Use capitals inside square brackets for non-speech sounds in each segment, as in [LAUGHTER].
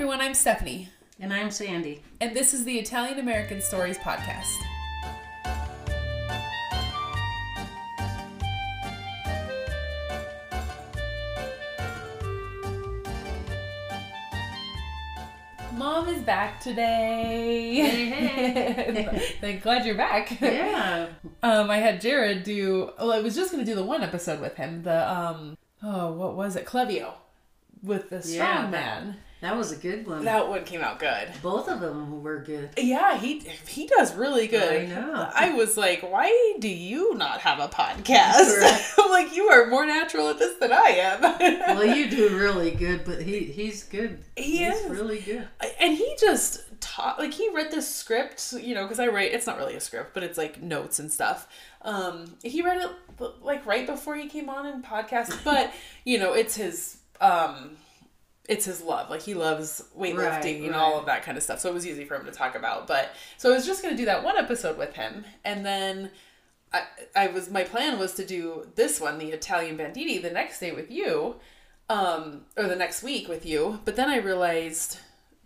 everyone, I'm Stephanie, And I'm Sandy. and this is the Italian American Stories Podcast. Mom is back today. Hey, [LAUGHS] Thank glad you're back. Yeah. Um, I had Jared do. Well, I was just gonna do the one episode with him. The um, oh, what was it? Clevio with the strong Yeah. man. That was a good one. That one came out good. Both of them were good. Yeah, he he does really good. I know. I was like, why do you not have a podcast? Right. [LAUGHS] I'm like, you are more natural at this than I am. [LAUGHS] Well, you do [LAUGHS] really good, but he he's good. He he's is. really good. and he just taught like he read the script you know because i write it's not really a script but it's like notes and stuff um he read it like right before he came on in podcast but you know it's his um it's his love like he loves weightlifting Right, and all of that kind of stuff so it was easy for him to talk about but so i was just going to do that one episode with him and then I, I was my plan was to do this one the italian Banditti, the next day with you um or the next week with you but then i realized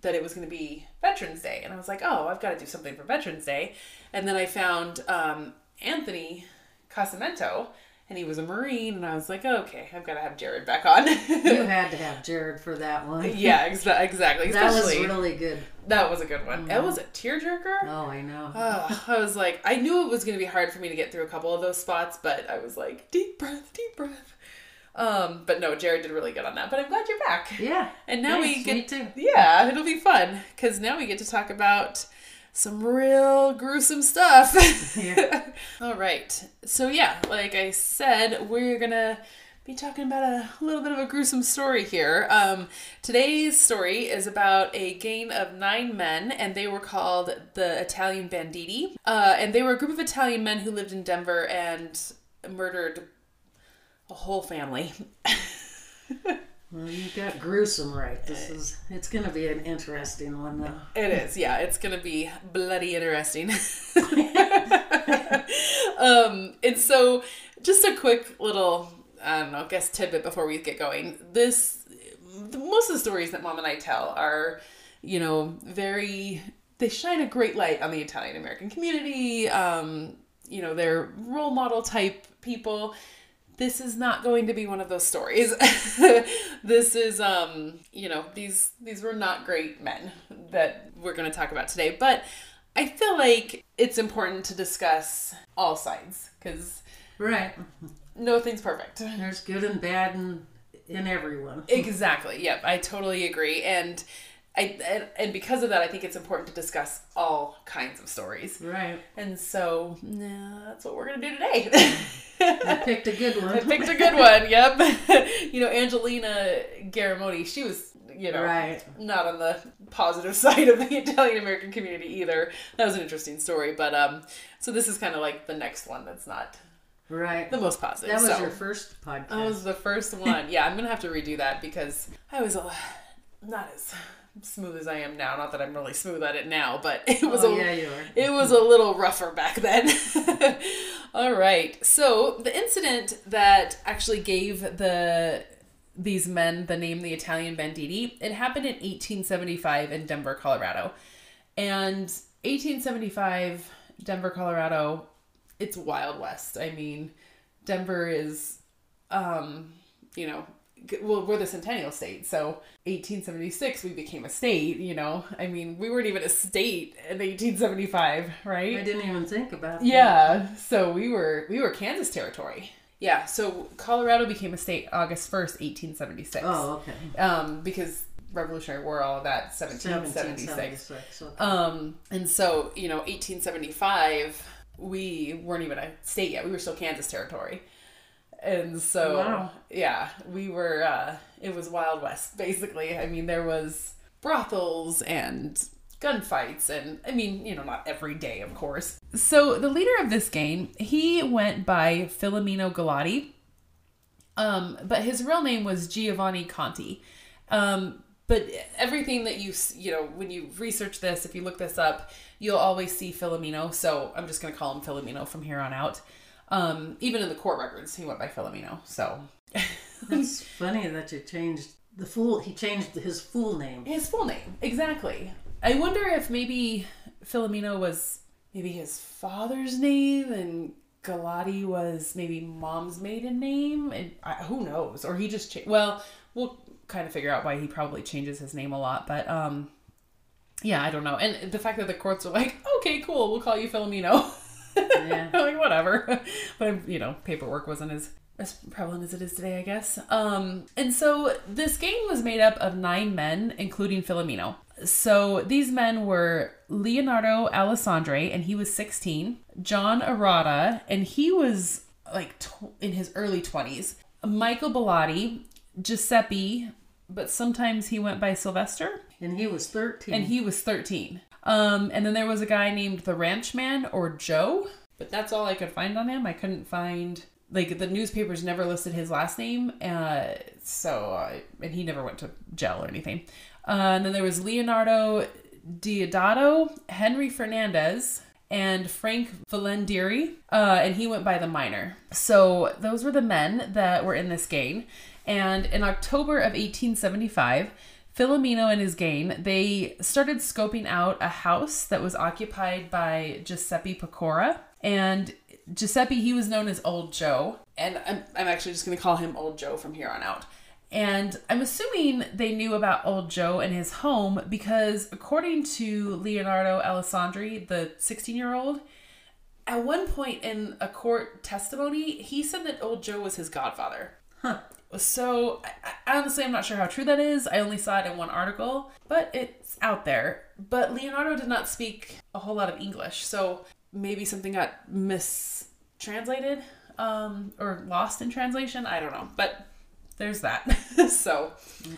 that it was going to be Veterans Day. And I was like, oh, I've got to do something for Veterans Day. And then I found um, Anthony Casamento, and he was a Marine. And I was like, okay, I've got to have Jared back on. You [LAUGHS] had to have Jared for that one. [LAUGHS] yeah, exa- exactly. That was really good. that was a good one. It was a tearjerker. Oh, I know. I was like, I knew it was going to be hard for me to get through a couple of those spots, but I was like, deep breath, deep breath. Um, but no, Jared did really good on that. But I'm glad you're back. yeah. And now we get too. Yeah, it'll be fun because now we get to talk about some real gruesome stuff. [LAUGHS] Yeah. All right. So yeah, like I said, we're gonna be talking about a little bit of a gruesome story here. Um, today's story is about a gang of nine men, and they were called the Italian Banditti. Uh, and they were a group of Italian men who lived in Denver and murdered a whole family. [LAUGHS] Well, you got gruesome right. This is. It's going to be an interesting one, though. It is, yeah. It's gonna be bloody interesting. [LAUGHS] um, and so, just a quick little, I don't know, guess tidbit before we get going. This, the, most of the stories that Mom and I tell are, you know, very. They shine a great light on the Italian American community. Um, you know, they're role model type people this is not going to be one of those stories. [LAUGHS] this is um, you know, these these were not great men that we're going to talk about today, but I feel like it's important to discuss all sides cuz Right. nothing's perfect. There's good and bad in, in everyone. Exactly. Yep, I totally agree and I and, and because of that I think it's important to discuss all kinds of stories. Right. And so, yeah, that's what we're going to do today. I picked a good one. [LAUGHS] I picked a good one. Yep. [LAUGHS] you know, Angelina Garamoti, she was, you know, Right. not on the positive [LAUGHS] side of the Italian American community either. That was an interesting story, but um, so this is kind of like the next one that's not Right. the most positive. That was so. your first podcast. That was the first one. Yeah, I'm gonna have to redo that because I was a, not as smooth as I am now. Not that I'm really smooth at it now, but [LAUGHS] it was oh, a yeah, it was a little rougher back then. [LAUGHS] All right. So the incident that actually gave the these men the name the Italian Banditti, it happened in 1875 in Denver, Colorado. And 1875 Denver, Colorado, it's Wild West. I mean, Denver is um, you know, well, we're the Centennial State, so 1876 we became a state. You know, I mean, we weren't even a state in 1875, right? I didn't even think about that. Yeah, so we were we were Kansas territory. Yeah, so Colorado became a state August 1st, 1876. Oh, okay. Um, because Revolutionary War, all of that, 1776. 1776. Okay. Um, and so, you know, 1875, we weren't even a state yet. We were still Kansas territory. And so, Wow. yeah, we were, uh, it was Wild West, basically. I mean, there was brothels and gunfights and I mean, you know, not every day, of course. So the leader of this gang, he went by Filomeno Galati. Um, but his real name was Giovanni Conti. Um, but everything that you you know when you research this, if you look this up, you'll always see Filomeno. So I'm just gonna call him Filomeno from here on out. Um, even in the court records, he went by Filomeno. So It's funny that you changed the fool. He changed his full name. His full name, exactly. I wonder if maybe Filomeno was maybe his father's name and Galati was maybe mom's maiden name, and I, who knows? Or he just cha- well, we'll kind of figure out why he probably changes his name a lot, but um, yeah, I don't know. And the fact that the courts are like, okay, cool, we'll call you Filomeno. [LAUGHS] Yeah. [LAUGHS] like whatever. [LAUGHS] But you know, paperwork wasn't as as prevalent as it is today, I guess. Um, and so this gang was made up of nine men, including Filomeno. So these men were Leonardo Alessandre, and he was 16. John Arata, and he was like tw- in his early 20s. Michael Bellotti, Giuseppe, but sometimes he went by Sylvester And he was 13. and he was 13. Um, and then there was a guy named the Ranchman or Joe, but that's all I could find on him. I couldn't find like the newspapers never listed his last name, uh, so uh, and he never went to jail or anything. Uh, and then there was Leonardo Diodato, Henry Fernandez, and Frank Valendieri, uh, and he went by the Miner. So those were the men that were in this gang. And in October of 1875, Filomeno and his gang, they started scoping out a house that was occupied by Giuseppe Pecora. And Giuseppe, he was known as Old Joe. And I'm, I'm actually just going to call him Old Joe from here on out. And I'm assuming they knew about Old Joe and his home because, according to Leonardo Alessandri, the 16 year old, at one point in a court testimony, he said that Old Joe was his godfather. Huh. So, I, honestly, I'm not sure how true that is. I only saw it in one article, but it's out there. But Leonardo did not speak a whole lot of English, so maybe something got mistranslated um, or lost in translation. I don't know, but there's that. [LAUGHS] so,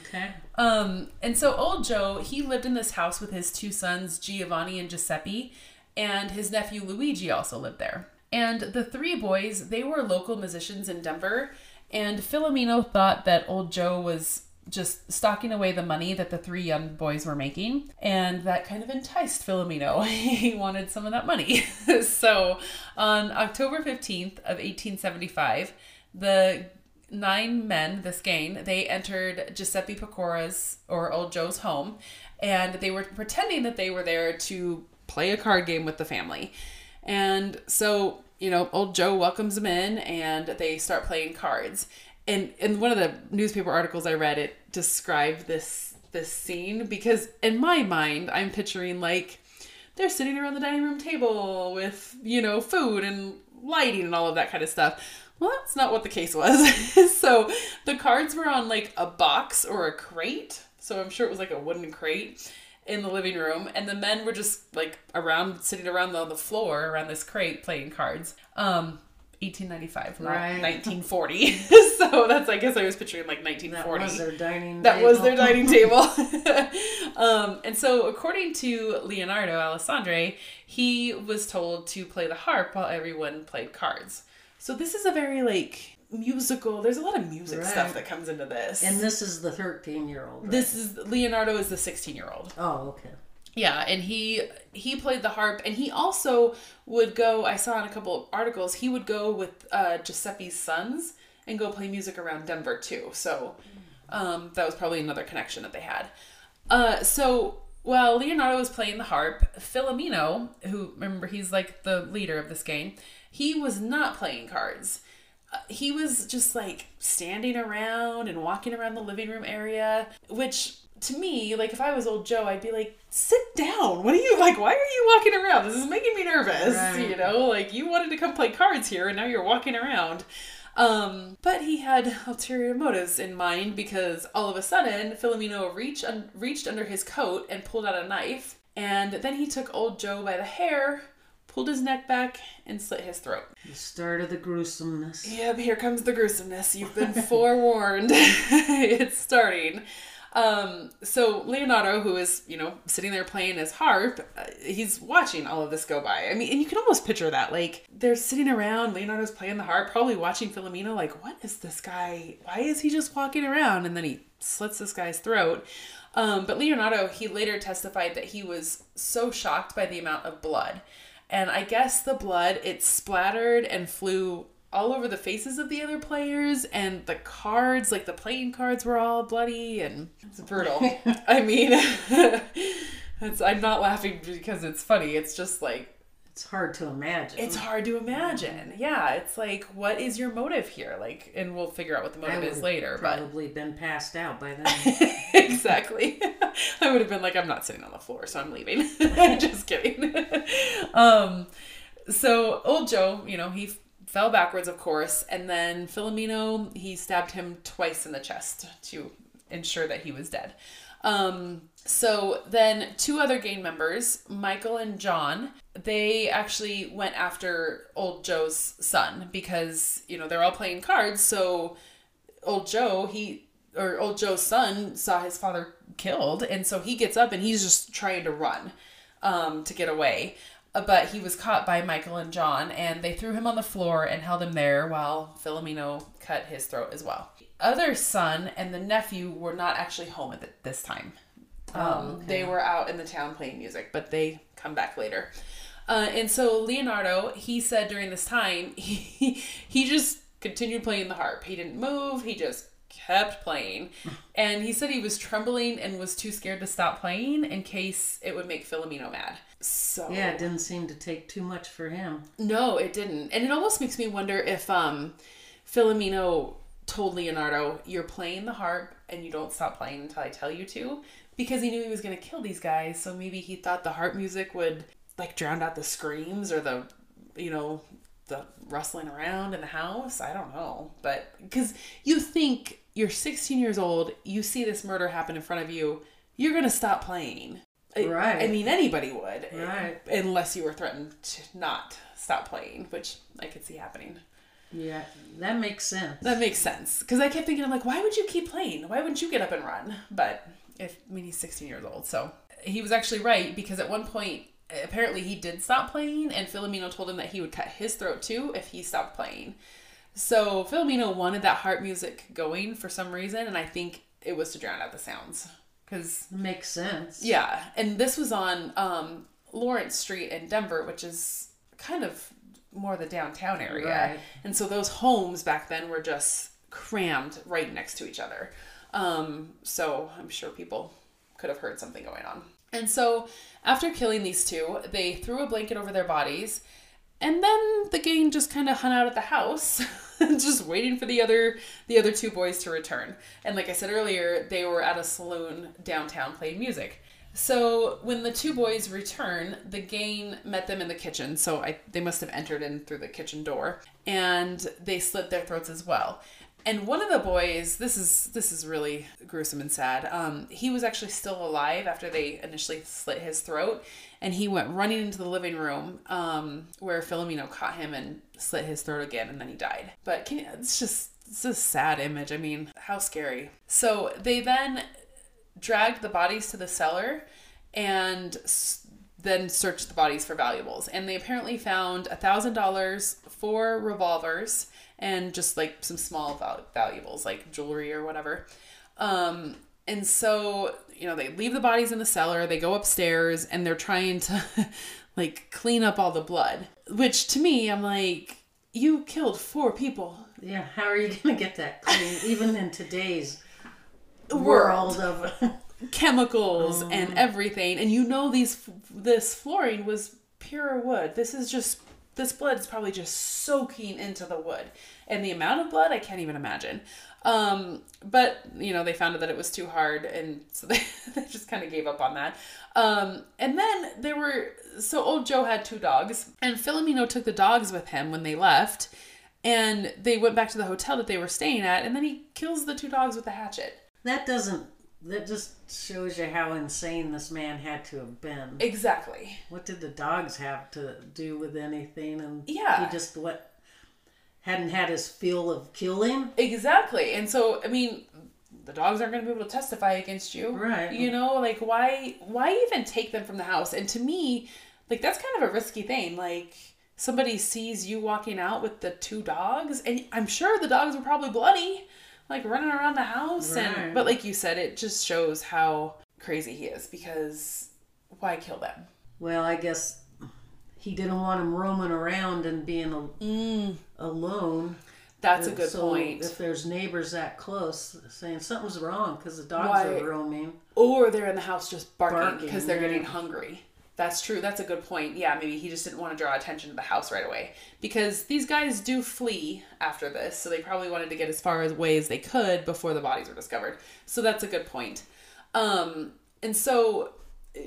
Okay. um, and so old Joe, he lived in this house with his two sons, Giovanni and Giuseppe, and his nephew Luigi also lived there. And the three boys, they were local musicians in Denver, and Filomeno thought that old Joe was just stocking away the money that the three young boys were making, and that kind of enticed Filomeno. [LAUGHS] he wanted some of that money. [LAUGHS] so on October 15th of 1875, the nine men, this gang, they entered Giuseppe Pecora's or Old Joe's home, and they were pretending that they were there to play a card game with the family. And so, you know, Old Joe welcomes them in, and they start playing cards. And in one of the newspaper articles I read, it described this this scene because in my mind, I'm picturing like they're sitting around the dining room table with you know food and lighting and all of that kind of stuff. Well, that's not what the case was. [LAUGHS] so the cards were on like a box or a crate. So I'm sure it was like a wooden crate in the living room, and the men were just like around, sitting around on the floor around this crate playing cards. Um, 1895, not Right. 1940. [LAUGHS] so that's I guess I was picturing like 1940. That was their dining that was their [LAUGHS] dining table. [LAUGHS] um, and so, according to Leonardo Alessandre, he was told to play the harp while everyone played cards. So this is a very like musical. There's a lot of music Right. stuff that comes into this. And this is the 13 year old. this is Leonardo is the 16 year old. Oh, okay. Yeah, and he he played the harp, and he also would go. I saw in a couple of articles he would go with uh, Giuseppe's sons and go play music around Denver too. So um, that was probably another connection that they had. Uh, so while Leonardo was playing the harp, Filomeno, who remember he's like the leader of this game, he was not playing cards. He was just like standing around and walking around the living room area, which to me, like if I was old Joe, I'd be like, sit down. What are you like? Why are you walking around? This is making me nervous. Right. You know, like you wanted to come play cards here and now you're walking around. Um, but he had ulterior motives in mind because all of a sudden, Filomeno reached un- reached under his coat and pulled out a knife, and then he took old Joe by the hair, pulled his neck back, and slit his throat. The start of the gruesomeness. Yep, here comes the gruesomeness. You've been [LAUGHS] forewarned. [LAUGHS] it's starting. Um, so Leonardo, who is, you know, sitting there playing his harp, uh, he's watching all of this go by. I mean, and you can almost picture that. Like, they're sitting around, Leonardo's playing the harp, probably watching Filomeno, like, what is this guy? Why is he just walking around? And then he slits this guy's throat. Um, but Leonardo, he later testified that he was so shocked by the amount of blood. And I guess the blood, it splattered and flew all over the faces of the other players and the cards like the playing cards were all bloody and it's brutal. [LAUGHS] I mean [LAUGHS] i'm not laughing because it's funny. It's just like It's hard to imagine. it's hard to imagine yeah it's like what is your motive here like and we'll figure out what the motive is later but probably been passed out by then. [LAUGHS] exactly. [LAUGHS] I would have been like, I'm not sitting on the floor, so I'm leaving. [LAUGHS] Just kidding. um, so old Joe, you know, he fell backwards, of course, and then Filomeno, he stabbed him twice in the chest to ensure that he was dead. Um, so then two other gang members, Michael and John, they actually went after old Joe's son because, you know, they're all playing cards, so old Joe, he or old Joe's son saw his father killed, and so he gets up and he's just trying to run um, to get away. Uh, But he was caught by Michael and John, and they threw him on the floor and held him there while Filomeno cut his throat as well. Other son and the nephew were not actually home at this time. Um, They were out in the town playing music, but they come back later. Uh, and so Leonardo, he said during this time, [LAUGHS] he, he just continued playing the harp. He didn't move. He just kept playing. [LAUGHS] And he said he was trembling and was too scared to stop playing in case it would make Filomeno mad. So yeah, it didn't seem to take too much for him. no, it didn't. And it almost makes me wonder if um Filomeno told Leonardo, You're playing the harp and you don't stop playing until I tell you to. Because he knew he was gonna kill these guys, so maybe he thought the harp music would like drown out the screams or the you know, the rustling around in the house. I don't know. But because you think you're 16 years old, you see this murder happen in front of you, you're gonna stop playing. I- Right. I mean, anybody would. Eh, right. Unless you were threatened to not stop playing, which I could see happening. Yeah, that makes sense. That makes sense. Because I kept thinking, I'm like, why would you keep playing? Why wouldn't you get up and run? But if, I mean, he's 16 years old. So he was actually right because at one point, apparently he did stop playing, and Filomeno told him that he would cut his throat too if he stopped playing. So Filomeno wanted that harp music going for some reason, and I think it was to drown out the sounds. Because makes sense. yeah, and this was on um, Lawrence Street in Denver, which is kind of more the downtown area. Right. And so those homes back then were just crammed right next to each other. Um, so I'm sure people could have heard something going on. And so after killing these two, they threw a blanket over their bodies. And then the gang just kind of hung out at the house, [LAUGHS] just waiting for the other the other two boys to return. And like I said earlier, they were at a saloon downtown playing music. So when the two boys return, the gang met them in the kitchen. So I, they must have entered in through the kitchen door, and they slit their throats as well. And one of the boys, this is this is really gruesome and sad. Um, he was actually still alive after they initially slit his throat, and he went running into the living room um, where Filomeno caught him and slit his throat again, and then he died. But you, it's just it's a sad image. I mean, how scary. So they then dragged the bodies to the cellar and then searched the bodies for valuables. And they apparently found a thousand dollars, four revolvers, and just like some small val- valuables like jewelry or whatever. Um, and so you know they leave the bodies in the cellar. They go upstairs and they're trying to [LAUGHS] like clean up all the blood. Which to me, I'm like, you killed four people. Yeah, how are you going to get that [LAUGHS] clean, even in today's World. world of. [LAUGHS] chemicals and everything and you know these this flooring was pure wood this is just this blood is probably just soaking into the wood. And the amount of blood i can't even imagine. Um but you know they found out that it was too hard and so [LAUGHS] they, they just kind of gave up on that. Um and then there were so old joe had two dogs and filomeno took the dogs with him when they left and they went back to the hotel that they were staying at and then he kills the two dogs with a hatchet. That doesn't. That just shows you how insane this man had to have been. exactly What did the dogs have to do with anything? And Yeah. he just what hadn't had his feel of killing. Exactly. And so, I mean, the dogs aren't going to be able to testify against you. Right. You know, like why why even take them from the house? And to me, like that's kind of a risky thing. Like somebody sees you walking out with the two dogs and I'm sure the dogs were probably bloody, like running around the house and but like you said it just shows how crazy he is because why kill them? Well, I guess he didn't want him roaming around and being al- mm. alone. That's a uh, good So point. If there's neighbors that close saying something's wrong because the dogs Right. are roaming. Or they're in the house just barking because they're getting hungry. That's true. That's a good point. Yeah, maybe he just didn't want to draw attention to the house right away. Because these guys do flee after this, so they probably wanted to get as far away as they could before the bodies were discovered. So that's a good point. Um, and so uh,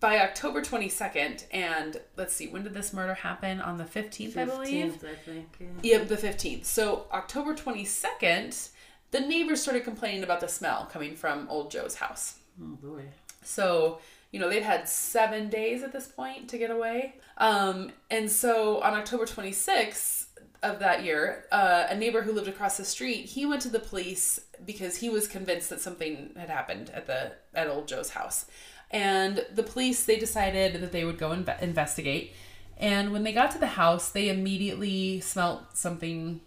by October 22nd, and let's see, when did this murder happen? On the 15th, I believe? 15th, I think. yeah. Yep, the 15th. So October 22nd, the neighbors started complaining about the smell coming from old Joe's house. Oh boy. So, you know, they'd had seven days at this point to get away. Um, and so on October 26th of that year, uh, a neighbor who lived across the street, he went to the police because he was convinced that something had happened at the at old Joe's house. And the police, they decided that they would go and inve- investigate. And when they got to the house, they immediately smelt something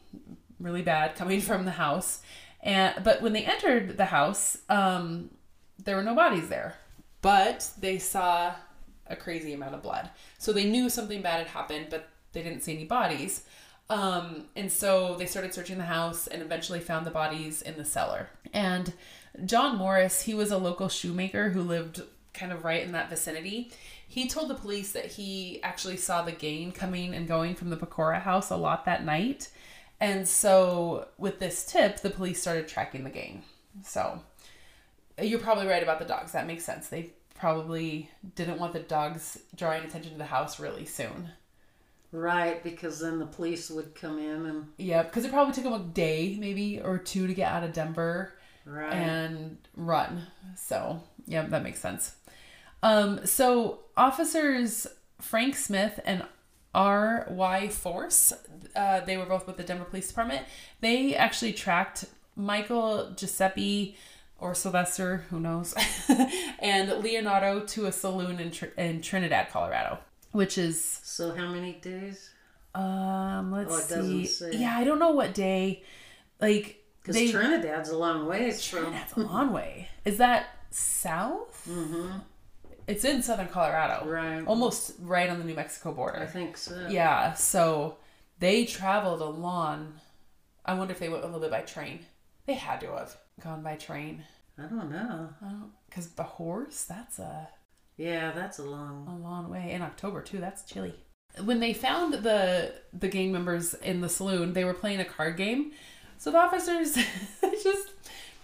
really bad coming [LAUGHS] from the house. And but when they entered the house, um, there were no bodies there. But they saw a crazy amount of blood. So they knew something bad had happened, but they didn't see any bodies. Um, and so they started searching the house and eventually found the bodies in the cellar. And John Morris, he was a local shoemaker who lived kind of right in that vicinity. He told the police that he actually saw the gang coming and going from the Pecora house a lot that night. And so with this tip, the police started tracking the gang. So you're probably right about the dogs. That makes sense. They probably didn't want the dogs drawing attention to the house really soon. Right, because then the police would come in and Yeah, because it probably took them a day, maybe or two, to get out of Denver right. and run. So yeah, that makes sense. Um, so officers Frank Smith and R. Y. Force, uh, they were both with the Denver Police Department. They actually tracked Michael Giuseppe or Sylvester, who knows, [LAUGHS] and Leonardo to a saloon in, Tr- in Trinidad, Colorado, which is so how many days? um, let's Oh, see. say. Yeah, I don't know what day. Like Because Trinidad's a long from. Trinidad's a long way. Is that south? Mm-hmm. It's in southern Colorado, Right. almost right on the New Mexico border. I think so. Yeah, so they traveled a long. I wonder if they went a little bit by train. They had to have gone by train. I don't know. Because the horse, that's a, Yeah, that's a long. a long way. In October, too, that's chilly. When they found the the gang members in the saloon, they were playing a card game. So the officers [LAUGHS] just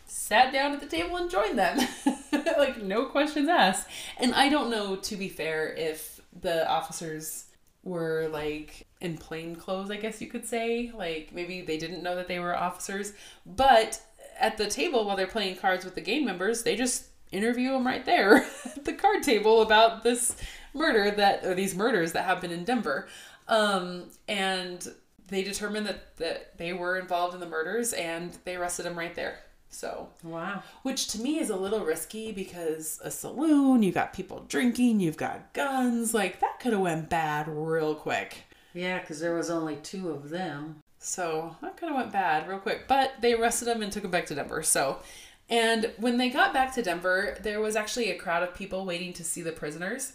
sat down at the table and joined them. [LAUGHS] like, no questions asked. And I don't know, to be fair, if the officers were like in plain clothes, I guess you could say. Like, maybe they didn't know that they were officers. But at the table, while they're playing cards with the gang members, they just interview them right there [LAUGHS] at the card table about this murder that, or these murders that happened in Denver. Um, and they determined that, that they were involved in the murders and they arrested them right there. So, Wow. which to me is a little risky because a saloon, you got people drinking, you've got guns, like that could have went bad real quick. Yeah, because there was only two of them. So that kind of went bad real quick. But they arrested him and took him back to Denver. So, and when they got back to Denver, there was actually a crowd of people waiting to see the prisoners.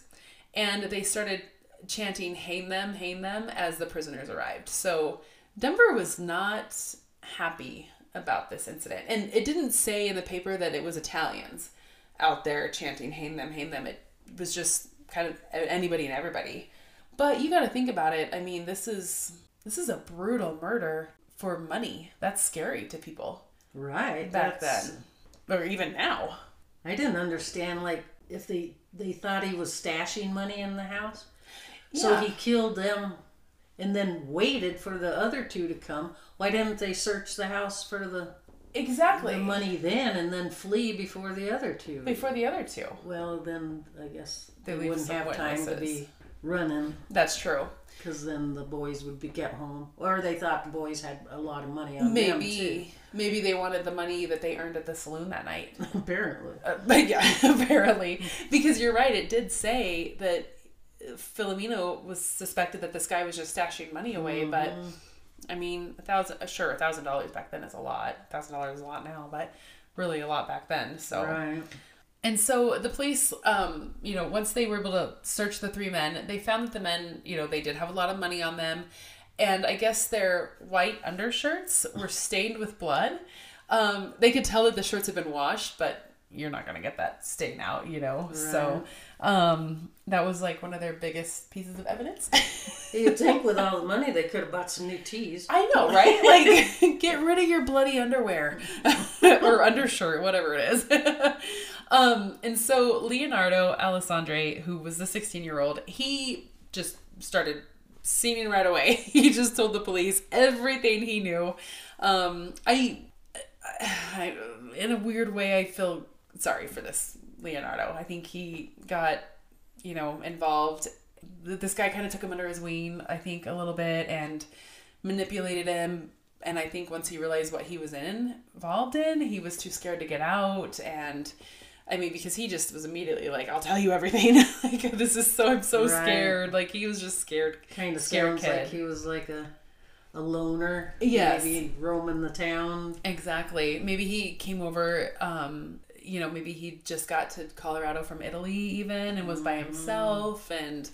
And they started chanting, hang them, hang them, as the prisoners arrived. So Denver was not happy about this incident. And it didn't say in the paper that it was Italians out there chanting, hang them, hang them. It was just kind of anybody and everybody. But you got to think about it. I mean, this is this is a brutal murder for money. That's scary to people Right. back that's- then, or even now. I didn't understand like if they they thought he was stashing money in the house. So he killed them and then waited for the other two to come. Why didn't they search the house for the, Exactly. the money then and then flee before the other two? Before the other two. Well, then I guess They they, wouldn't have time to be running That's true. because then the boys would be get home, or they thought the boys had a lot of money on them Maybe maybe they wanted the money that they earned at the saloon that night. too. [LAUGHS] Apparently, Uh, but [LAUGHS] yeah, [LAUGHS] apparently, because you're right. It did say that Filomeno was suspected that this guy was just stashing money away. But I mean, a thousand, uh, sure, a thousand dollars back then is a lot. A thousand dollars is a lot now, but really a lot back then. So right? And so the police, um, you know, once they were able to search the three men, they found that the men, you know, they did have a lot of money on them. And I guess their white undershirts were [LAUGHS] stained with blood. Um, they could tell that the shirts had been washed, but you're not going to get that stain out, you know? So um, that was like one of their biggest pieces of evidence. [LAUGHS] You'd think [LAUGHS] with all the money they could have bought some new tees. I know, right? Like, get rid of your bloody underwear or undershirt, whatever it is. Um, and so Leonardo Alessandre, who was the 16 year old, he just started seeming right away. [LAUGHS] He just told the police everything he knew. Um, I, I, in a weird way, I feel sorry for this Leonardo. I think he got, you know, involved. This guy kind of took him under his wing, I think, a little bit and manipulated him. And I think once he realized what he was in, involved in, he was too scared to get out. And I mean, because he just was immediately like, "I'll tell you everything." [LAUGHS] like this is so I'm so Right. scared. Like he was just scared. Kind of Scared sounds kid. like he was like a a loner. Yes. Maybe roaming the town. Exactly. Maybe he came over. Um, you know, maybe he just got to Colorado from Italy, even, and was by himself. And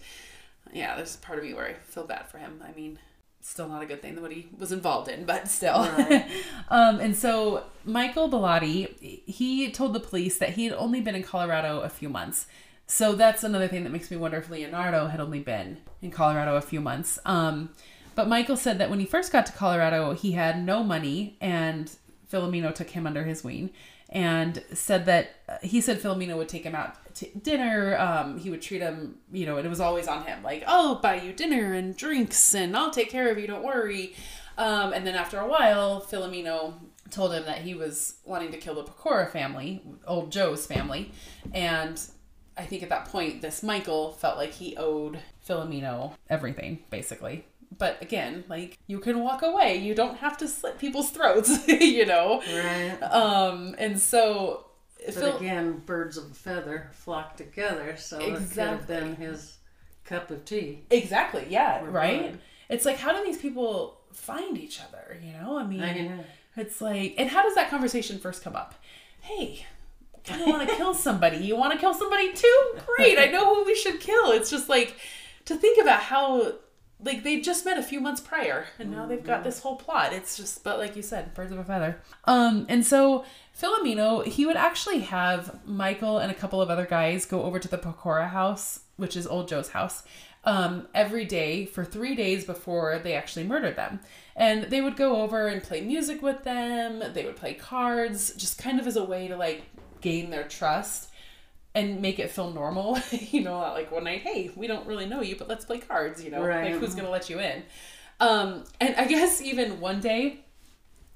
yeah, there's part of me where I feel bad for him. I mean, still not a good thing that what he was involved in, but still. Right. [LAUGHS] um, and so Michael Bellotti, he told the police that he had only been in Colorado a few months. So that's another thing that makes me wonder if Leonardo had only been in Colorado a few months. Um, but Michael said that when he first got to Colorado, he had no money, and Filomeno took him under his wing, and said that uh, he said Filomeno would take him out to dinner. Um, he would treat him, you know, and it was always on him, like, "Oh, buy you dinner and drinks, and I'll take care of you. Don't worry." Um, and then after a while, Filomeno told him that he was wanting to kill the Pecora family, old Joe's family, and I think at that point, this Michael felt like he owed Filomeno everything, basically. But again, like you can walk away. You don't have to slit people's throats, [LAUGHS] you know. Right. Um, and so But Phil, again, birds of a feather flock together, so it could have Exactly. been his cup of tea. exactly, yeah, right. blood. It's like how do these people find each other? You know, I mean, I. It's like, and how does that conversation first come up? Hey, of want to kill somebody. You want to kill somebody too? Great. I know who we should kill. It's just like to think about how, like, they just met a few months prior, and now they've got this whole plot. It's just, but like you said, birds of a feather. Um, and so Filomeno, he would actually have Michael and a couple of other guys go over to the Pecora house, which is Old Joe's house, um, every day for three days before they actually murdered them. And they would go over and play music with them. They would play cards, just kind of as a way to like gain their trust and make it feel normal. [LAUGHS] you know, like one night, hey, we don't really know you, but let's play cards. You know, Right. like who's gonna let you in? Um, and I guess even one day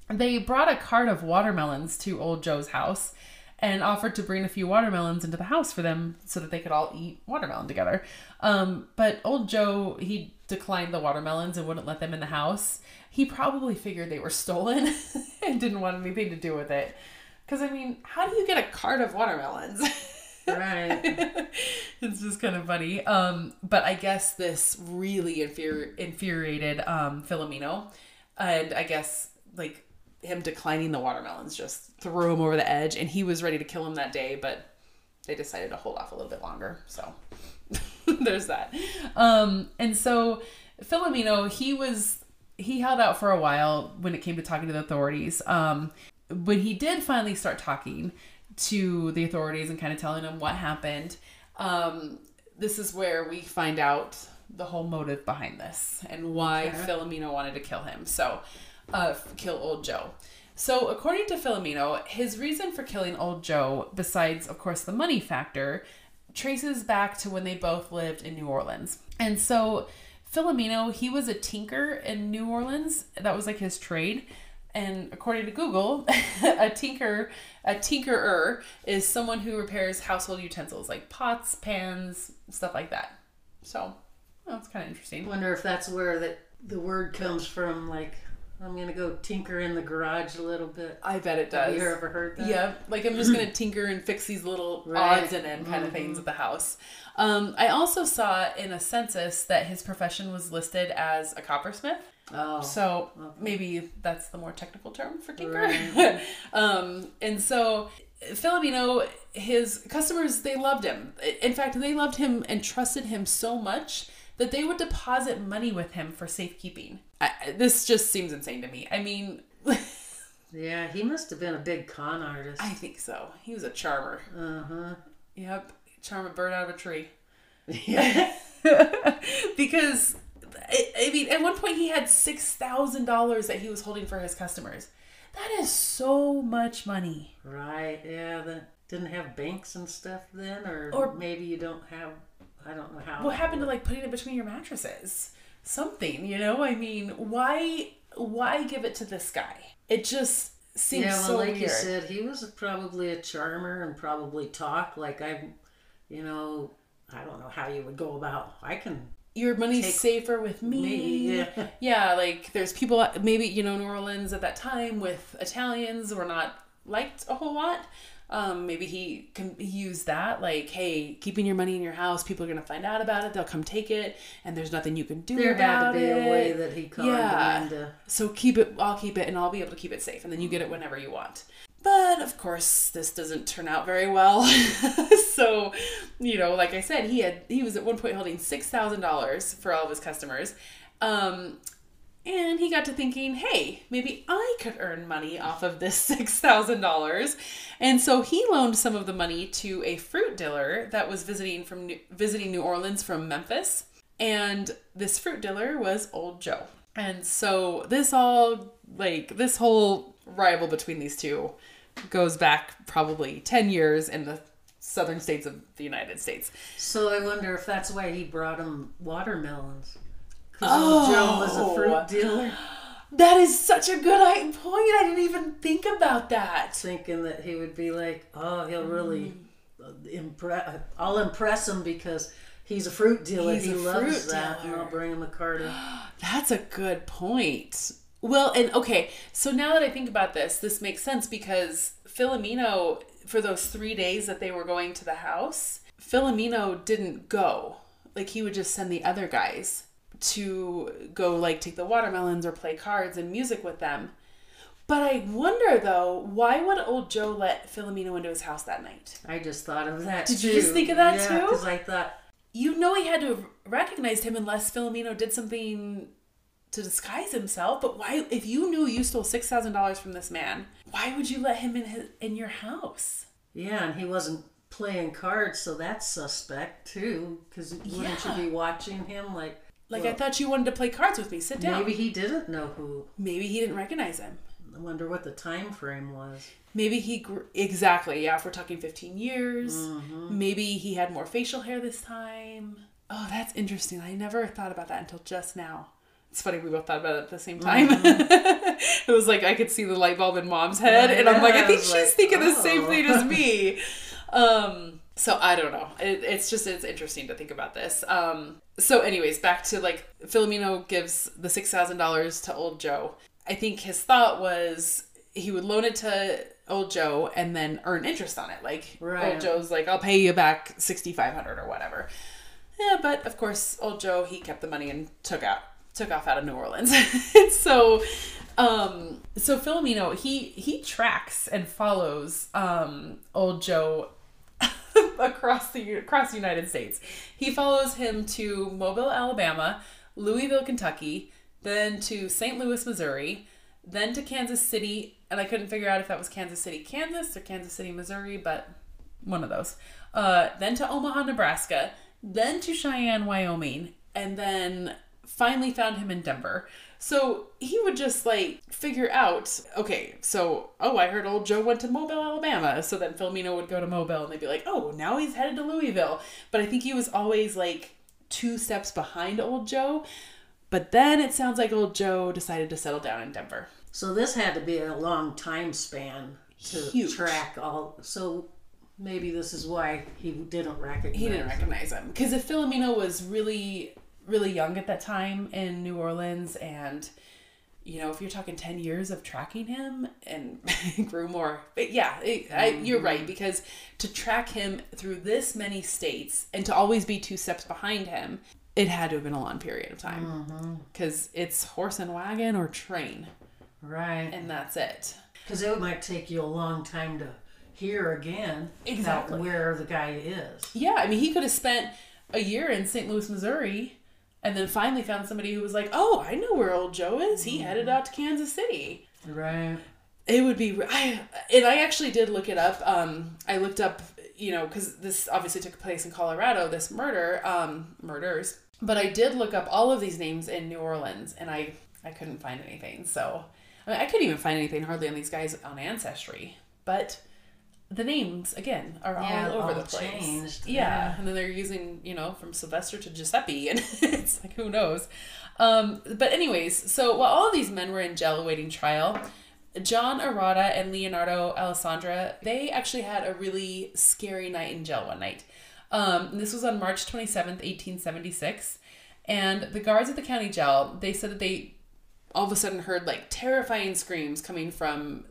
they brought a cart of watermelons to old Joe's house and offered to bring a few watermelons into the house for them so that they could all eat watermelon together. Um, but old Joe, he declined the watermelons and wouldn't let them in the house. He probably figured they were stolen [LAUGHS] and didn't want anything to do with it. Because, I mean, how do you get a cart of watermelons? [LAUGHS] Right. [LAUGHS] it's just kind of funny. Um, but I guess this really infuri- infuriated um, Filomeno, and I guess like him declining the watermelons just threw him over the edge, and he was ready to kill him that day, but they decided to hold off a little bit longer. So [LAUGHS] there's that. Um, and so Filomeno, he was he held out for a while when it came to talking to the authorities. Um, when he did finally start talking to the authorities and kind of telling them what happened, um, this is where we find out the whole motive behind this and why Okay. Filomeno wanted to kill him. So, uh, kill old Joe. So, according to Filomeno, his reason for killing old Joe, besides, of course, the money factor, traces back to when they both lived in New Orleans. And so, Filomeno, he was a tinker in New Orleans. That was like his trade. And according to Google, [LAUGHS] a tinker, a tinkerer is someone who repairs household utensils like pots, pans, stuff like that. So, that's kind of interesting. Wonder if that's where that the word comes from. Like, I'm gonna go tinker in the garage a little bit. I bet it Have does. you ever heard that? Yeah, like I'm just gonna [CLEARS THROAT] tinker and fix these little Right. odds and end kind of things at the house. Um, I also saw in a census that his profession was listed as a coppersmith. Oh. So maybe that's the more technical term for tinker. Right. [LAUGHS] um, and so Filomeno, his customers, they loved him. In fact, they loved him and trusted him so much that they would deposit money with him for safekeeping. I, this just seems insane to me. I mean, [LAUGHS] Yeah, he must have been a big con artist. I think so. He was a charmer. Uh huh. Yep, charm a bird out of a tree. [LAUGHS] Yeah. because I, I mean, at one point he had six thousand dollars that he was holding for his customers. That is so much money. right. Yeah. The, didn't have banks and stuff then, or, Or- maybe you don't have. I don't know how. What happened to like putting it between your mattresses? Something, you know? I mean, why why give it to this guy? It just seems Yeah, well, so like weird. you said, he was probably a charmer and probably talk like I, you know, I don't know how you would go about. I can your money's Take safer with me. me, yeah. [LAUGHS] Yeah, like there's people maybe you know New Orleans at that time with Italians were not liked a whole lot. Um, maybe he can use that like, hey, keeping your money in your house, people are gonna find out about it. They'll come take it, and there's nothing you can do There had to be it. a way that he conned Yeah. So keep it. I'll keep it, and I'll be able to keep it safe, and then you get it whenever you want. But of course, this doesn't turn out very well. [LAUGHS] so, you know, like I said, he had he was at one point holding six thousand dollars for all of his customers, um, and he got to thinking, hey, maybe I could earn money off of this [LAUGHS] six thousand dollars, and so he loaned some of the money to a fruit dealer that was visiting from visiting New Orleans from Memphis, and this fruit dealer was Old Joe. And so this all like this whole rival between these two goes back probably 10 years in the southern states of the United States. So I wonder if that's why he brought him watermelons. Because Oh. Joe was a fruit oh. dealer, That is such a good point. I didn't even think about that. thinking that he would be like, oh, he'll really mm. impress. I'll impress him because he's a fruit dealer. He's he loves that, and. I'll bring him a cart of. [GASPS] That's a good point. Well, and okay, so now that I think about this, this makes sense because Filomeno, for those three days that they were going to the house, Filomeno didn't go. Like he would just send the other guys to go like take the watermelons or play cards and music with them. But I wonder though, why would old Joe let Filomeno into his house that night? I just thought of that. Did too. you just think of that yeah, too? Because I thought, You know he had to have recognized him unless Filomeno did something to disguise himself. But why, if you knew you stole six thousand dollars from this man, why would you let him in his in your house? yeah, and he wasn't playing cards, so that's suspect too. Because wouldn't Yeah. you be watching him like? Like I thought you wanted to play cards with me. Sit down. maybe he didn't know who. Maybe he didn't recognize him. I wonder what the time frame was. Maybe he gr- exactly yeah. If we're talking fifteen years, Mm-hmm. maybe he had more facial hair this time. Oh, that's interesting. I never thought about that until just now. It's funny we both thought about it at the same time. [LAUGHS] it was like I could see the light bulb in mom's head, and I'm like, I Yeah, I think she's like, thinking the same oh. thing as me. Um, so I don't know. It, it's just it's interesting to think about this. Um, so, anyways, back to like Filomeno gives the six thousand dollars to old Joe. I think his thought was he would loan it to old Joe and then earn interest on it. Like Right. old Joe's like, I'll pay you back sixty five hundred or whatever. Yeah, but of course, old Joe he kept the money and took out took off out of New Orleans. [LAUGHS] so, um, so Filomeno he he tracks and follows um old Joe [LAUGHS] across the across the United States. He follows him to Mobile, Alabama, Louisville, Kentucky, then to St. Louis, Missouri, then to Kansas City, and I couldn't figure out if that was Kansas City, Kansas or Kansas City, Missouri, but one of those. Uh, then to Omaha, Nebraska, then to Cheyenne, Wyoming, and then finally found him in Denver. So he would just like figure out, okay, so oh, I heard old Joe went to Mobile, Alabama. So then Filomeno would go to Mobile and they'd be like, oh, now he's headed to Louisville. But I think he was always like two steps behind old Joe. But then it sounds like old Joe decided to settle down in Denver. So this had to be a long time span to Huge. track all. So maybe this is why he didn't recognize. He didn't recognize him because if Filomeno was really, really young at that time in New Orleans, and you know, if you're talking ten years of tracking him and [LAUGHS] grew more, but yeah, it, I, you're right mm-hmm. because to track him through this many states and to always be two steps behind him, it had to have been a long period of time mm-hmm. because it's horse and wagon or train, Right. and that's it. Because it might take you a long time to hear again Exactly. about where the guy is. Yeah, I mean, he could have spent a year in St. Louis, Missouri, and then finally found somebody who was like, "Oh, I know where old Joe is. He headed out to Kansas City." Right. It would be, I, and I actually did look it up. Um, I looked up, you know, because this obviously took place in Colorado. This murder, um, murders, but I did look up all of these names in New Orleans, and I, I couldn't find anything. So, I, mean, I couldn't even find anything hardly on these guys on Ancestry, but the names again are Yeah, all over all the place. changed, Yeah. yeah. and then they're using you know from Sylvester to Giuseppe, and [LAUGHS] it's like who knows. Um, but anyways, so while all these men were in jail awaiting trial, John Arata and Leonardo Alessandra they actually had a really scary night in jail one night. Um, this was on March twenty seventh, eighteen seventy six, and the guards at the county jail they said that they all of a sudden heard like terrifying screams coming from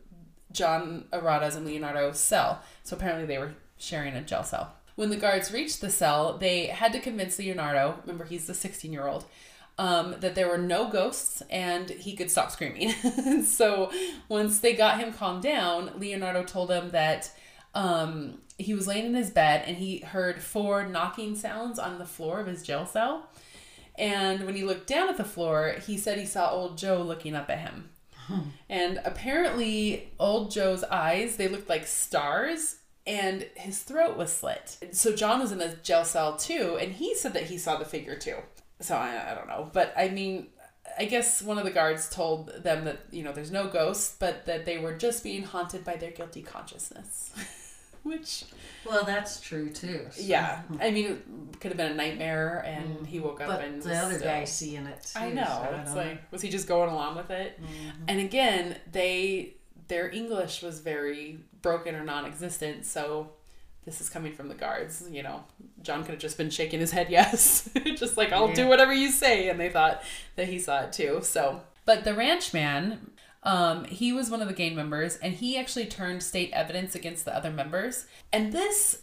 John Arata's and Leonardo's cell. So apparently they were sharing a jail cell. When the guards reached the cell, they had to convince Leonardo, remember he's the 16 year old, um, that there were no ghosts and he could stop screaming. [LAUGHS] so once they got him calmed down, Leonardo told him that um, he was laying in his bed and he heard four knocking sounds on the floor of his jail cell. And when he looked down at the floor, he said he saw old Joe looking up at him. And apparently, old Joe's eyes, they looked like stars and his throat was slit. So John was in a jail cell too, and he said that he saw the figure too. So I, I don't know. But I mean, I guess one of the guards told them that, you know, there's no ghosts, but that they were just being haunted by their guilty consciousness. [LAUGHS] [LAUGHS] Which, Well, that's true too. so- yeah, I mean, it could have been a nightmare, and mm. he woke up But and the other still- guy seeing it too. I know. so it's don't like, was he just going along with it? Mm-hmm. And again, they their English was very broken or non-existent. So this is coming from the guards. You know, John could have just been shaking his head [LAUGHS] yes, [LAUGHS] just like I'll do whatever you say. And they thought that he saw it too. So, but the ranchman. Um, he was one of the gang members, and he actually turned state evidence against the other members. And this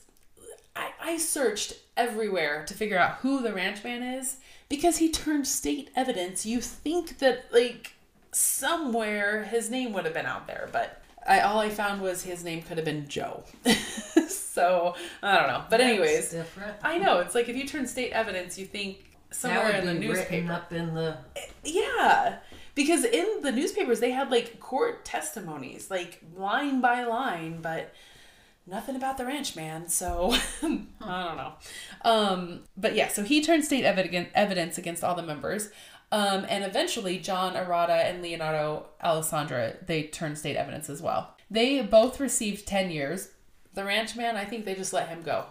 I, I searched everywhere to figure out who the ranchman is because he turned state evidence. You think that like somewhere his name would have been out there, but I all I found was his name could have been Joe. [LAUGHS] so I don't know. But anyways. I know it's like if you turn state evidence, you think somewhere in the newspaper. up in the Yeah. Because in the newspapers they had like court testimonies, like line by line, but nothing about the ranch man so [LAUGHS] I don't know. Um, but yeah, so he turned state evidence against all the members. Um, and eventually John Arata and Leonardo Alessandra, they turned state evidence as well. They both received 10 years. The ranch man I think they just let him go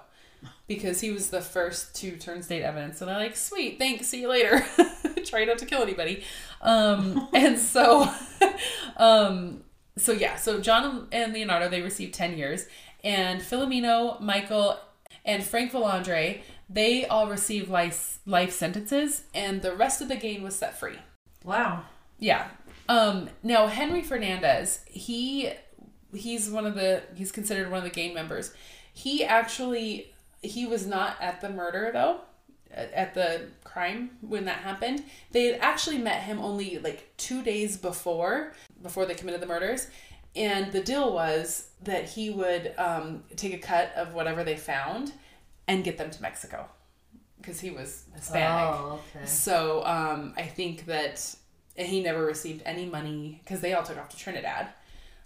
because he was the first to turn state evidence and they're like sweet thanks see you later [LAUGHS] try not to kill anybody um [LAUGHS] and so [LAUGHS] um so yeah so john and leonardo they received 10 years and filomeno michael and frank Valandre, they all received life life sentences and the rest of the gang was set free wow. yeah. Um now Henry Fernandez, he he's one of the he's considered one of the gang members. He actually he was not at the murder though at the crime when that happened. They had actually met him only like 2 days before before they committed the murders. And the deal was that he would um, take a cut of whatever they found and get them to Mexico because he was Hispanic. Oh, okay. So um, I think that he never received any money because they all took off to Trinidad.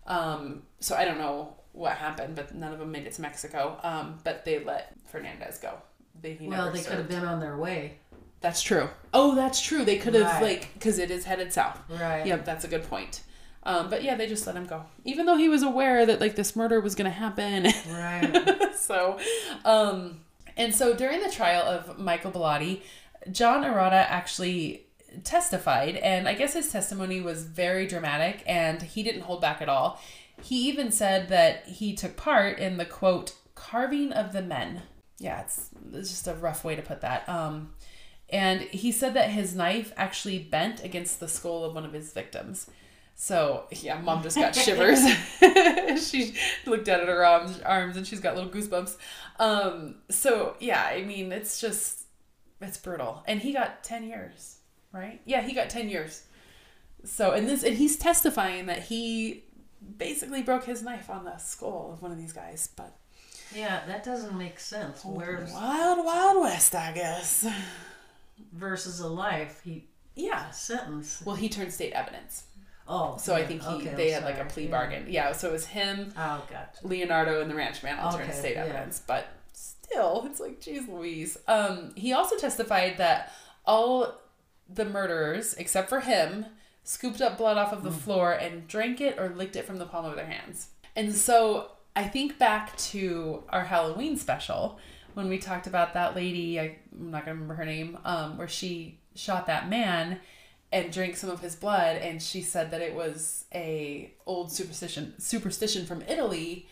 Um, so I don't know what happened, but none of them made it to Mexico. Um, but they let Fernandez go. They, he Well, they could have been on their way. That's true. Oh, that's true. They could have Right. like because it is headed south. Right. Yep, that's a good point. Um, but yeah, they just let him go, even though he was aware that like this murder was gonna happen. Right. [LAUGHS] so, um, and so during the trial of Michael Bellotti, John Arata actually testified, and I guess his testimony was very dramatic, and he didn't hold back at all. He even said that he took part in the quote carving of the men. Yeah, it's, it's just a rough way to put that. Um, and he said that his knife actually bent against the skull of one of his victims. So yeah, mom just got [LAUGHS] shivers. [LAUGHS] she looked down at her arms, arms, and she's got little goosebumps. Um, so yeah, I mean, it's just it's brutal. And he got ten years, right? Yeah, he got ten years. So and this and he's testifying that he basically broke his knife on the skull of one of these guys. But Yeah, that doesn't make sense. Where's wild, wild west, I guess. versus a life he Yeah. sentence. Well, he turned state evidence, Oh, so I think he okay, I'm they had like a plea Yeah. bargain. Yeah, so it was him, Oh, gotcha. Leonardo, and the ranch man all turned state yeah. evidence. But still, it's like, geez, Louise. Um, he also testified that all the murderers, except for him, scooped up blood off of the Mm. floor and drank it or licked it from the palm of their hands. And so I think back to our Halloween special when we talked about that lady, I, I'm not going to remember her name, um, where she shot that man and drank some of his blood and she said that it was a old superstition superstition from Italy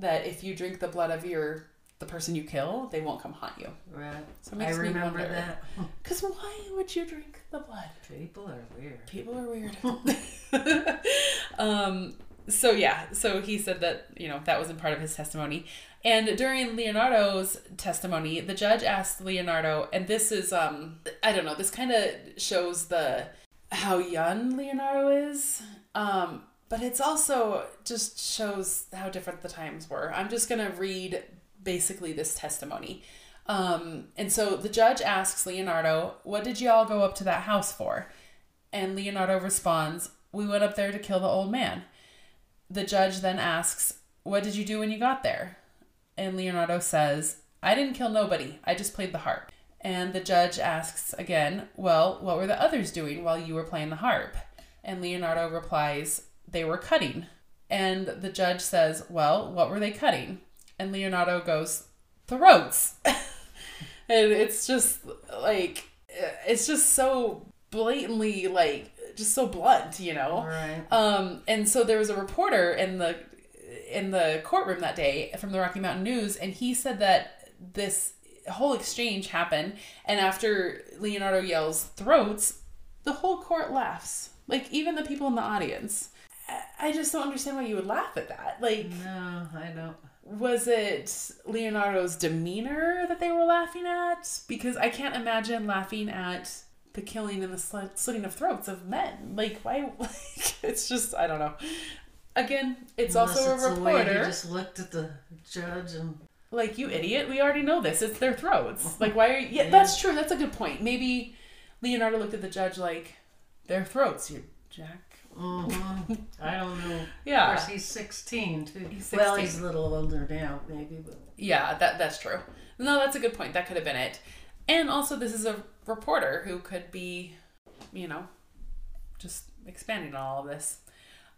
that if you drink the blood of your the person you kill, they won't come haunt you. Right. So I remember that. [LAUGHS] Cuz why would you drink the blood? People are weird. People are weird. [LAUGHS] [LAUGHS] um, so yeah, so he said that you know that wasn't part of his testimony. And during Leonardo's testimony, the judge asked Leonardo, and this is um I don't know, this kind of shows the how young Leonardo is. Um, but it's also just shows how different the times were. I'm just gonna read basically this testimony. Um, and so the judge asks Leonardo, "What did you all go up to that house for?" And Leonardo responds, We went up there to kill the old man. The judge then asks, What did you do when you got there? And Leonardo says, I didn't kill nobody. I just played the harp. And the judge asks again, Well, what were the others doing while you were playing the harp? And Leonardo replies, They were cutting. And the judge says, Well, what were they cutting? And Leonardo goes, Throats. [LAUGHS] and it's just like, it's just so blatantly, like, just so blunt, you know? Right. Um, and so there was a reporter in the in the courtroom that day from the Rocky Mountain News, and he said that this whole exchange happened, and after Leonardo yells "throats," the whole court laughs. Like even the people in the audience. I- I just don't understand why you would laugh at that. Like, No, I don't. Was it Leonardo's demeanor that they were laughing at? Because I can't imagine laughing at the killing and the slit- slitting of throats of men. Like, why? [LAUGHS] Like, it's just, I don't know. Again, it's Unless also it's a the way he just looked at the judge and Like, you idiot, we already know this. It's their throats. [LAUGHS] Like, why are you. Yeah, Yeah. that's true. That's a good point. Maybe Leonardo looked at the judge like, their throats, you jack. Mhm. I don't know. Yeah. Of Yeah. course, he's 16 too. He's Well, he's a little older now, maybe, but Yeah, that that's true. No, that's a good point. That could have been it. And also, this is a reporter who could be, you know, just expanding on all of this.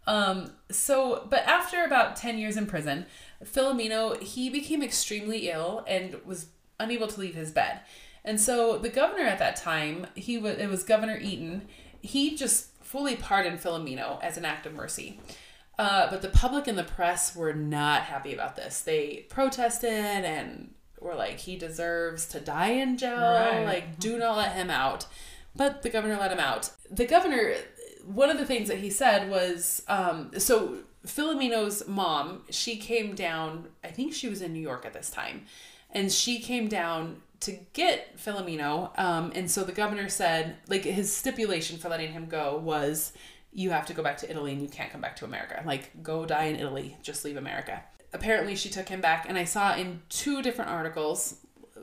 Um, so, but after about 10 years in prison, Filomeno, he became extremely ill and was unable to leave his bed. And so the governor at that time, he was it was Governor Eaton, he just fully pardoned Filomeno as an act of mercy. Uh, but the public and the press were not happy about this. They protested and were like, he deserves to die in jail. Right. Like, do not let him out. But the governor let him out. The governor, one of the things that he said was um, so Filomeno's mom, she came down, I think she was in New York at this time, and she came down to get Filomeno. Um, and so the governor said, like, his stipulation for letting him go was you have to go back to Italy and you can't come back to America. Like, go die in Italy, just leave America. Apparently, she took him back, and I saw in two different articles,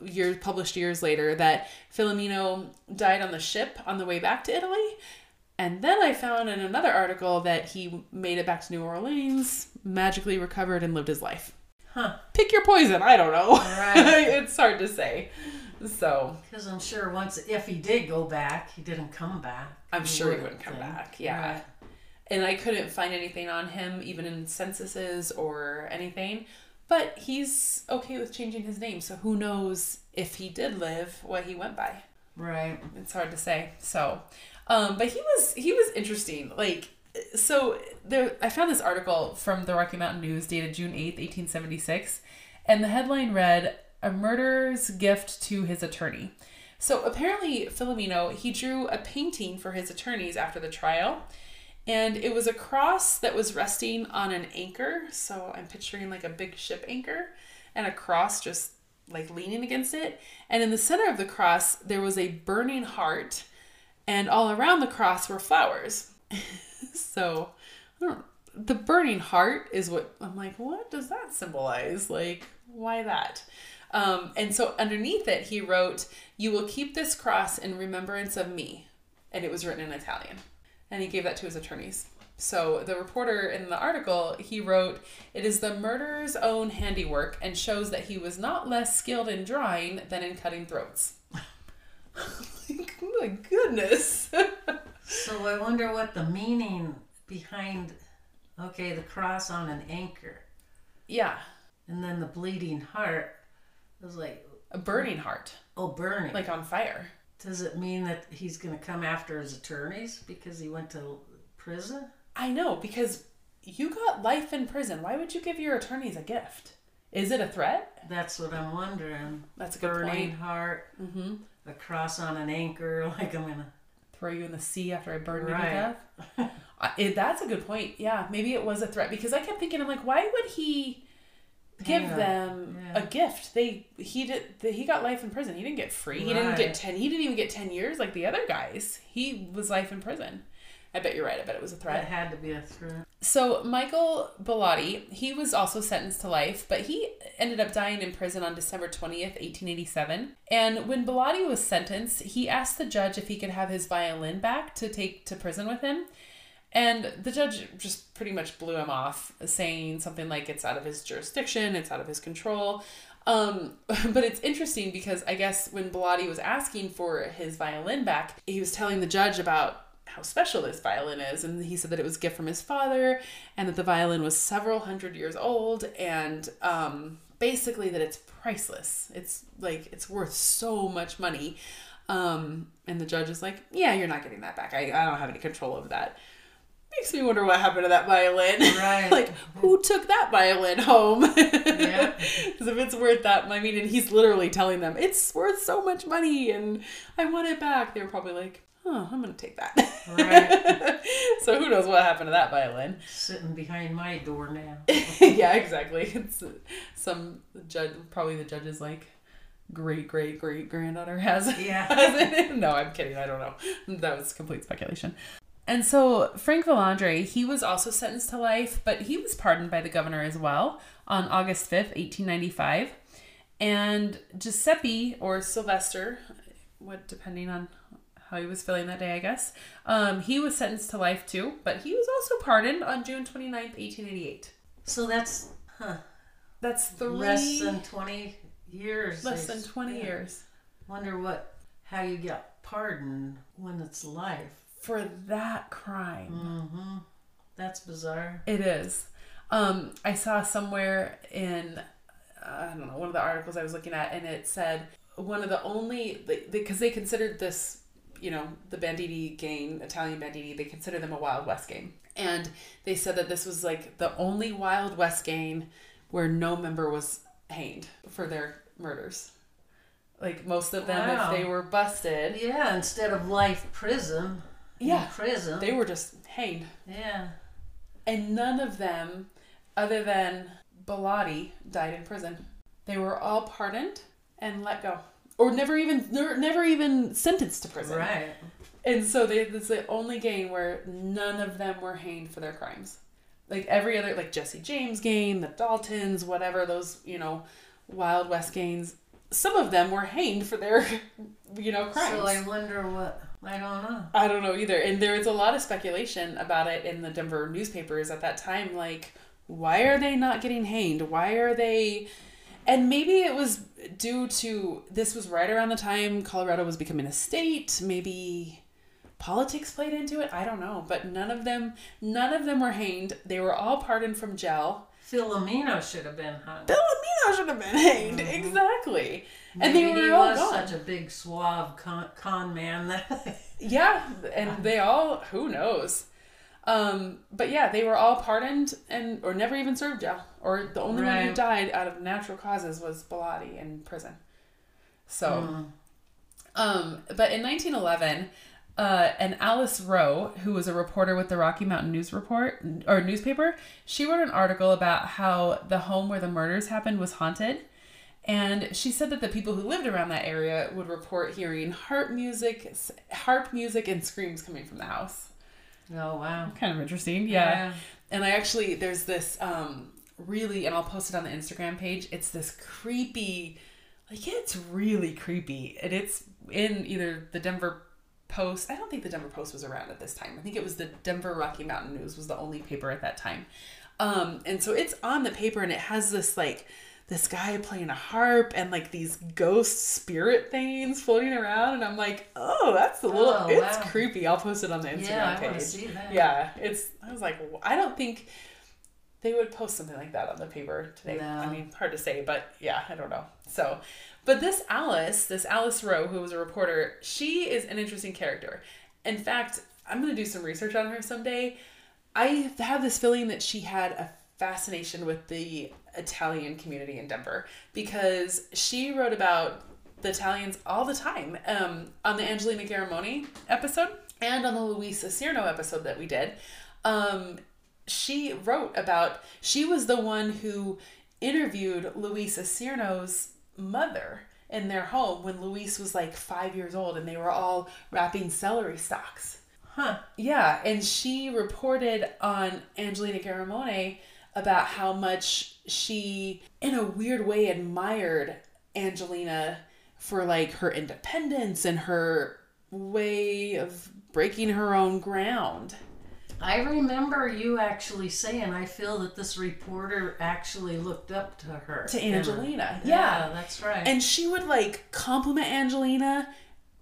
years published years later, that Filomeno died on the ship on the way back to Italy. And then I found in another article that he made it back to New Orleans, magically recovered, and lived his life. Huh? Pick your poison. I don't know. Right. [LAUGHS] it's hard to say. So Because I'm sure once, if he did go back, he didn't come back. I'm sure he would wouldn't come think. back. Yeah. Right. And I couldn't find anything on him, even in censuses or anything. But he's okay with changing his name, so who knows if he did live what he went by. Right. It's hard to say. So, um, but he was he was interesting. Like, so there, I found this article from the Rocky Mountain News dated June eighth, eighteen seventy six, and the headline read "A Murderer's Gift to His Attorney." So apparently, Filomeno he drew a painting for his attorneys after the trial, and it was a cross that was resting on an anchor. So I'm picturing like a big ship anchor, and a cross just like leaning against it. And in the center of the cross, there was a burning heart, and all around the cross were flowers. [LAUGHS] [LAUGHS] so I don't the burning heart is what I'm like, what does that symbolize? Like, why that? Um, and so underneath it, he wrote, You will keep this cross in remembrance of me. And it was written in Italian. And he gave that to his attorneys. So the reporter in the article, he wrote, It is the murderer's own handiwork and shows that he was not less skilled in drawing than in cutting throats. [LAUGHS] like, my goodness. [LAUGHS] So I wonder what the meaning behind, okay, the cross on an anchor yeah. and then the bleeding heart was like, A burning heart, oh, burning. like on fire. Does it mean that he's going to come after his attorneys because he went to prison? I know, because you got life in prison. Why would you give your attorneys a gift? Is it a threat? That's what I'm wondering. That's a good Burning point. heart, Mm-hmm. a cross on an anchor, [LAUGHS] like I'm gonna. Throw you in the sea after I burn you to death. [LAUGHS] It, that's a good point. Yeah, maybe it was a threat because I kept thinking, I'm like, why would he give on. them Yeah. a gift? They he did the, he got life in prison. He didn't get free. He didn't get ten. He didn't even get ten years like the other guys. He was life in prison. I bet you're right. I bet it was a threat. It had to be a threat. So Michael Bellotti, he was also sentenced to life, but he ended up dying in prison on December 20th, 1887. And when Bellotti was sentenced, he asked the judge if he could have his violin back to take to prison with him. And the judge just pretty much blew him off, saying something like it's out of his jurisdiction, it's out of his control. Um, [LAUGHS] but it's interesting because I guess when Bellotti was asking for his violin back, he was telling the judge about how special this violin is. And he said that it was a gift from his father and that the violin was several hundred years old and um, basically that it's priceless. It's like, it's worth so much money. Um, and the judge is like, yeah, you're not getting that back. I, I don't have any control over that. Makes me wonder what happened to that violin. Right. [LAUGHS] like, who took that violin home? [LAUGHS] Yeah. Because if it's worth that, I mean, and he's literally telling them it's worth so much money and I want it back. They were probably like, oh, I'm going to take that. Right. [LAUGHS] so who knows what happened to that violin? [LAUGHS] Sitting behind my door now. [LAUGHS] yeah, exactly. It's uh, some judge, probably the judge's like great great great granddaughter has it. Yeah. no, I'm kidding. I don't know. That was complete speculation. And so Frank Villandre, he was also sentenced to life, but he was pardoned by the governor as well on August 5th, 1895. And Giuseppe or Sylvester, what depending on how he was feeling that day, I guess, um, he was sentenced to life too, but he was also pardoned on June 29th, 1888. So that's huh, That's three less than 20 years. less than 20 yeah. years Wonder what, how you get pardoned when it's life. for that crime. Mm-hmm. That's bizarre. It is. Um, I saw somewhere in I don't know one of the articles I was looking at, and it said one of the only because they considered this, you know, the banditti gang, Italian banditti, they consider them a Wild West gang, and they said that this was like the only Wild West gang where no member was hanged for their murders. Like most of them, Wow. if they were busted, Yeah, instead of life prison. Yeah, prison. they were just hanged. yeah. And none of them, other than Bellotti, died in prison. They were all pardoned and let go, or never even never, never even sentenced to prison. Right. And so they this is the only game where none of them were hanged for their crimes. Like every other, like Jesse James game, the Daltons, whatever those you know, Wild West games. Some of them were hanged for their, [LAUGHS] you know, crimes. So I wonder what. I don't know. I don't know either. And there was a lot of speculation about it in the Denver newspapers at that time. Like, why are they not getting hanged? Why are they. And maybe it was due to this was right around the time Colorado was becoming a state. Maybe politics played into it. I don't know. But none of them, none of them were hanged. They were all pardoned from jail. Filomeno should have been hung. Filomeno should have been hanged. Mm-hmm. Exactly. And they were he all was gone. such a big suave con, con man that Yeah, and they all who knows. Um, but yeah, they were all pardoned and or never even served jail. Or the only one who died out of natural causes was Bellotti in prison. So, Mm. um, but in 1911, uh, and Alice Rowe, who was a reporter with the Rocky Mountain News Report or newspaper, she wrote an article about how the home where the murders happened was haunted. And she said that the people who lived around that area would report hearing harp music, harp music, and screams coming from the house. Oh wow. Kind of interesting. Yeah. And I actually there's this um really and I'll post it on the Instagram page. It's this creepy like it's really creepy. And it's in either the Denver Post. I don't think the Denver Post was around at this time. I think it was the Denver Rocky Mountain News was the only paper at that time. Um and so it's on the paper and it has this like this guy playing a harp and like these ghost spirit things floating around and I'm like, oh, that's a little Oh, it's wow. creepy. I'll post it on the Instagram Yeah, I page. see that. Yeah, it's. I was like, I don't think they would post something like that on the paper today. No. I mean, hard to say, but yeah, I don't know. So, but this Alice, this Alice Rowe, who was a reporter, she is an interesting character. In fact, I'm going to do some research on her someday. I have this feeling that she had a fascination with the Italian community in Denver because she wrote about the Italians all the time um, on the Angelina Garamoni episode and on the Luisa Cirno episode that we did. Um, she wrote about, she was the one who interviewed Luisa Cirno's mother in their home when Luis was like five years old and they were all wrapping celery stalks. Huh. Yeah, and she reported on Angelina Garamone about how much she, in a weird way, admired Angelina for like her independence and her way of breaking her own ground. I remember you actually saying, I feel that this reporter actually looked up to her. To Angelina, Yeah, yeah. that's right. And she would like compliment Angelina,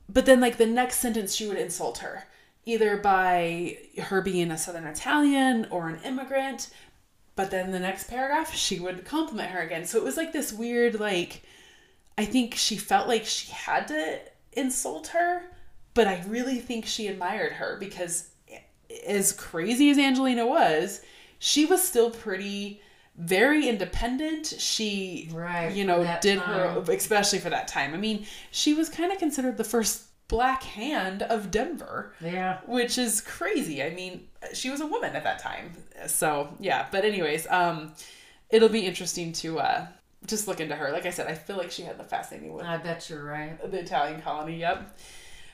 but then like the next sentence she would insult her, either by her being a Southern Italian or an immigrant. But then the next paragraph she would compliment her again. So it was like this weird like I think she felt like she had to insult her, but I really think she admired her because as crazy as Angelina was, she was still pretty very independent. She Right, you know, did time. her especially for that time. I mean, she was kind of considered the first black hand of Denver yeah. which is crazy. I mean, she was a woman at that time. So, yeah, but anyways, um it'll be interesting to uh just look into her. Like I said, I feel like she had the fascinating with I bet you're right. the Italian colony. Yep.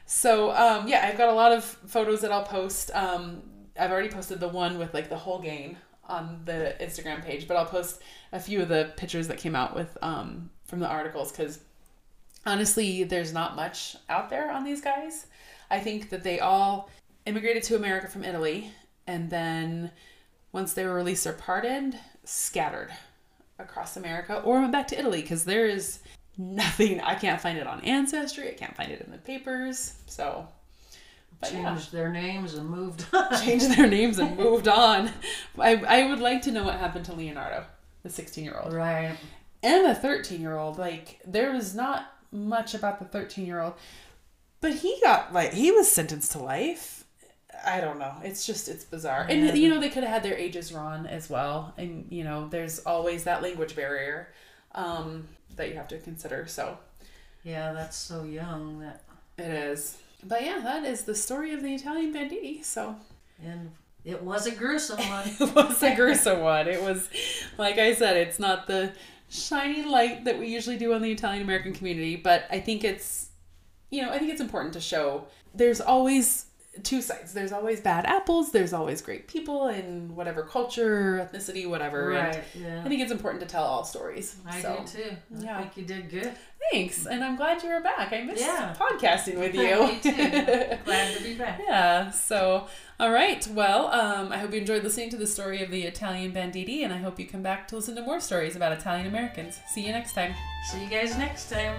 So, um yeah, I've got a lot of photos that I'll post. Um I've already posted the one with like the whole gang on the Instagram page, but I'll post a few of the pictures that came out with um from the articles cuz honestly, there's not much out there on these guys. I think that they all immigrated to America from Italy and then once they were released or pardoned, scattered across America or went back to Italy because there is nothing. I can't find it on Ancestry. I can't find it in the papers. So, but yeah, Changed their names and moved [LAUGHS] on. changed their names and moved on. I, I would like to know what happened to Leonardo, the 16 year old right. and the 13 year old like there was not much about the 13 year old but he got like he was sentenced to life. I don't know. It's just it's bizarre. Yeah. and you know they could have had their ages wrong as well. And you know there's always that language barrier um that you have to consider. So Yeah, that's so young that it is. But yeah that is the story of the italian banditti. So and it was a gruesome one. [LAUGHS] it was a gruesome one. It was, like I said, it's not the shining light that we usually do on the Italian American community, but I think it's, you know, I think it's important to show there's always two sides. There's always bad apples, there's always great people in whatever culture, ethnicity, whatever. And right. Yeah. I think it's important to tell all stories. I so. do too. I yeah. think you did good. Thanks, and I'm glad you were back. I missed Yeah. podcasting with you. Me too. [LAUGHS] Glad to be back. Yeah. So, all right. Well, um, I hope you enjoyed listening to the story of the Italian banditti, and I hope you come back to listen to more stories about Italian Americans. See you next time. See you guys next time.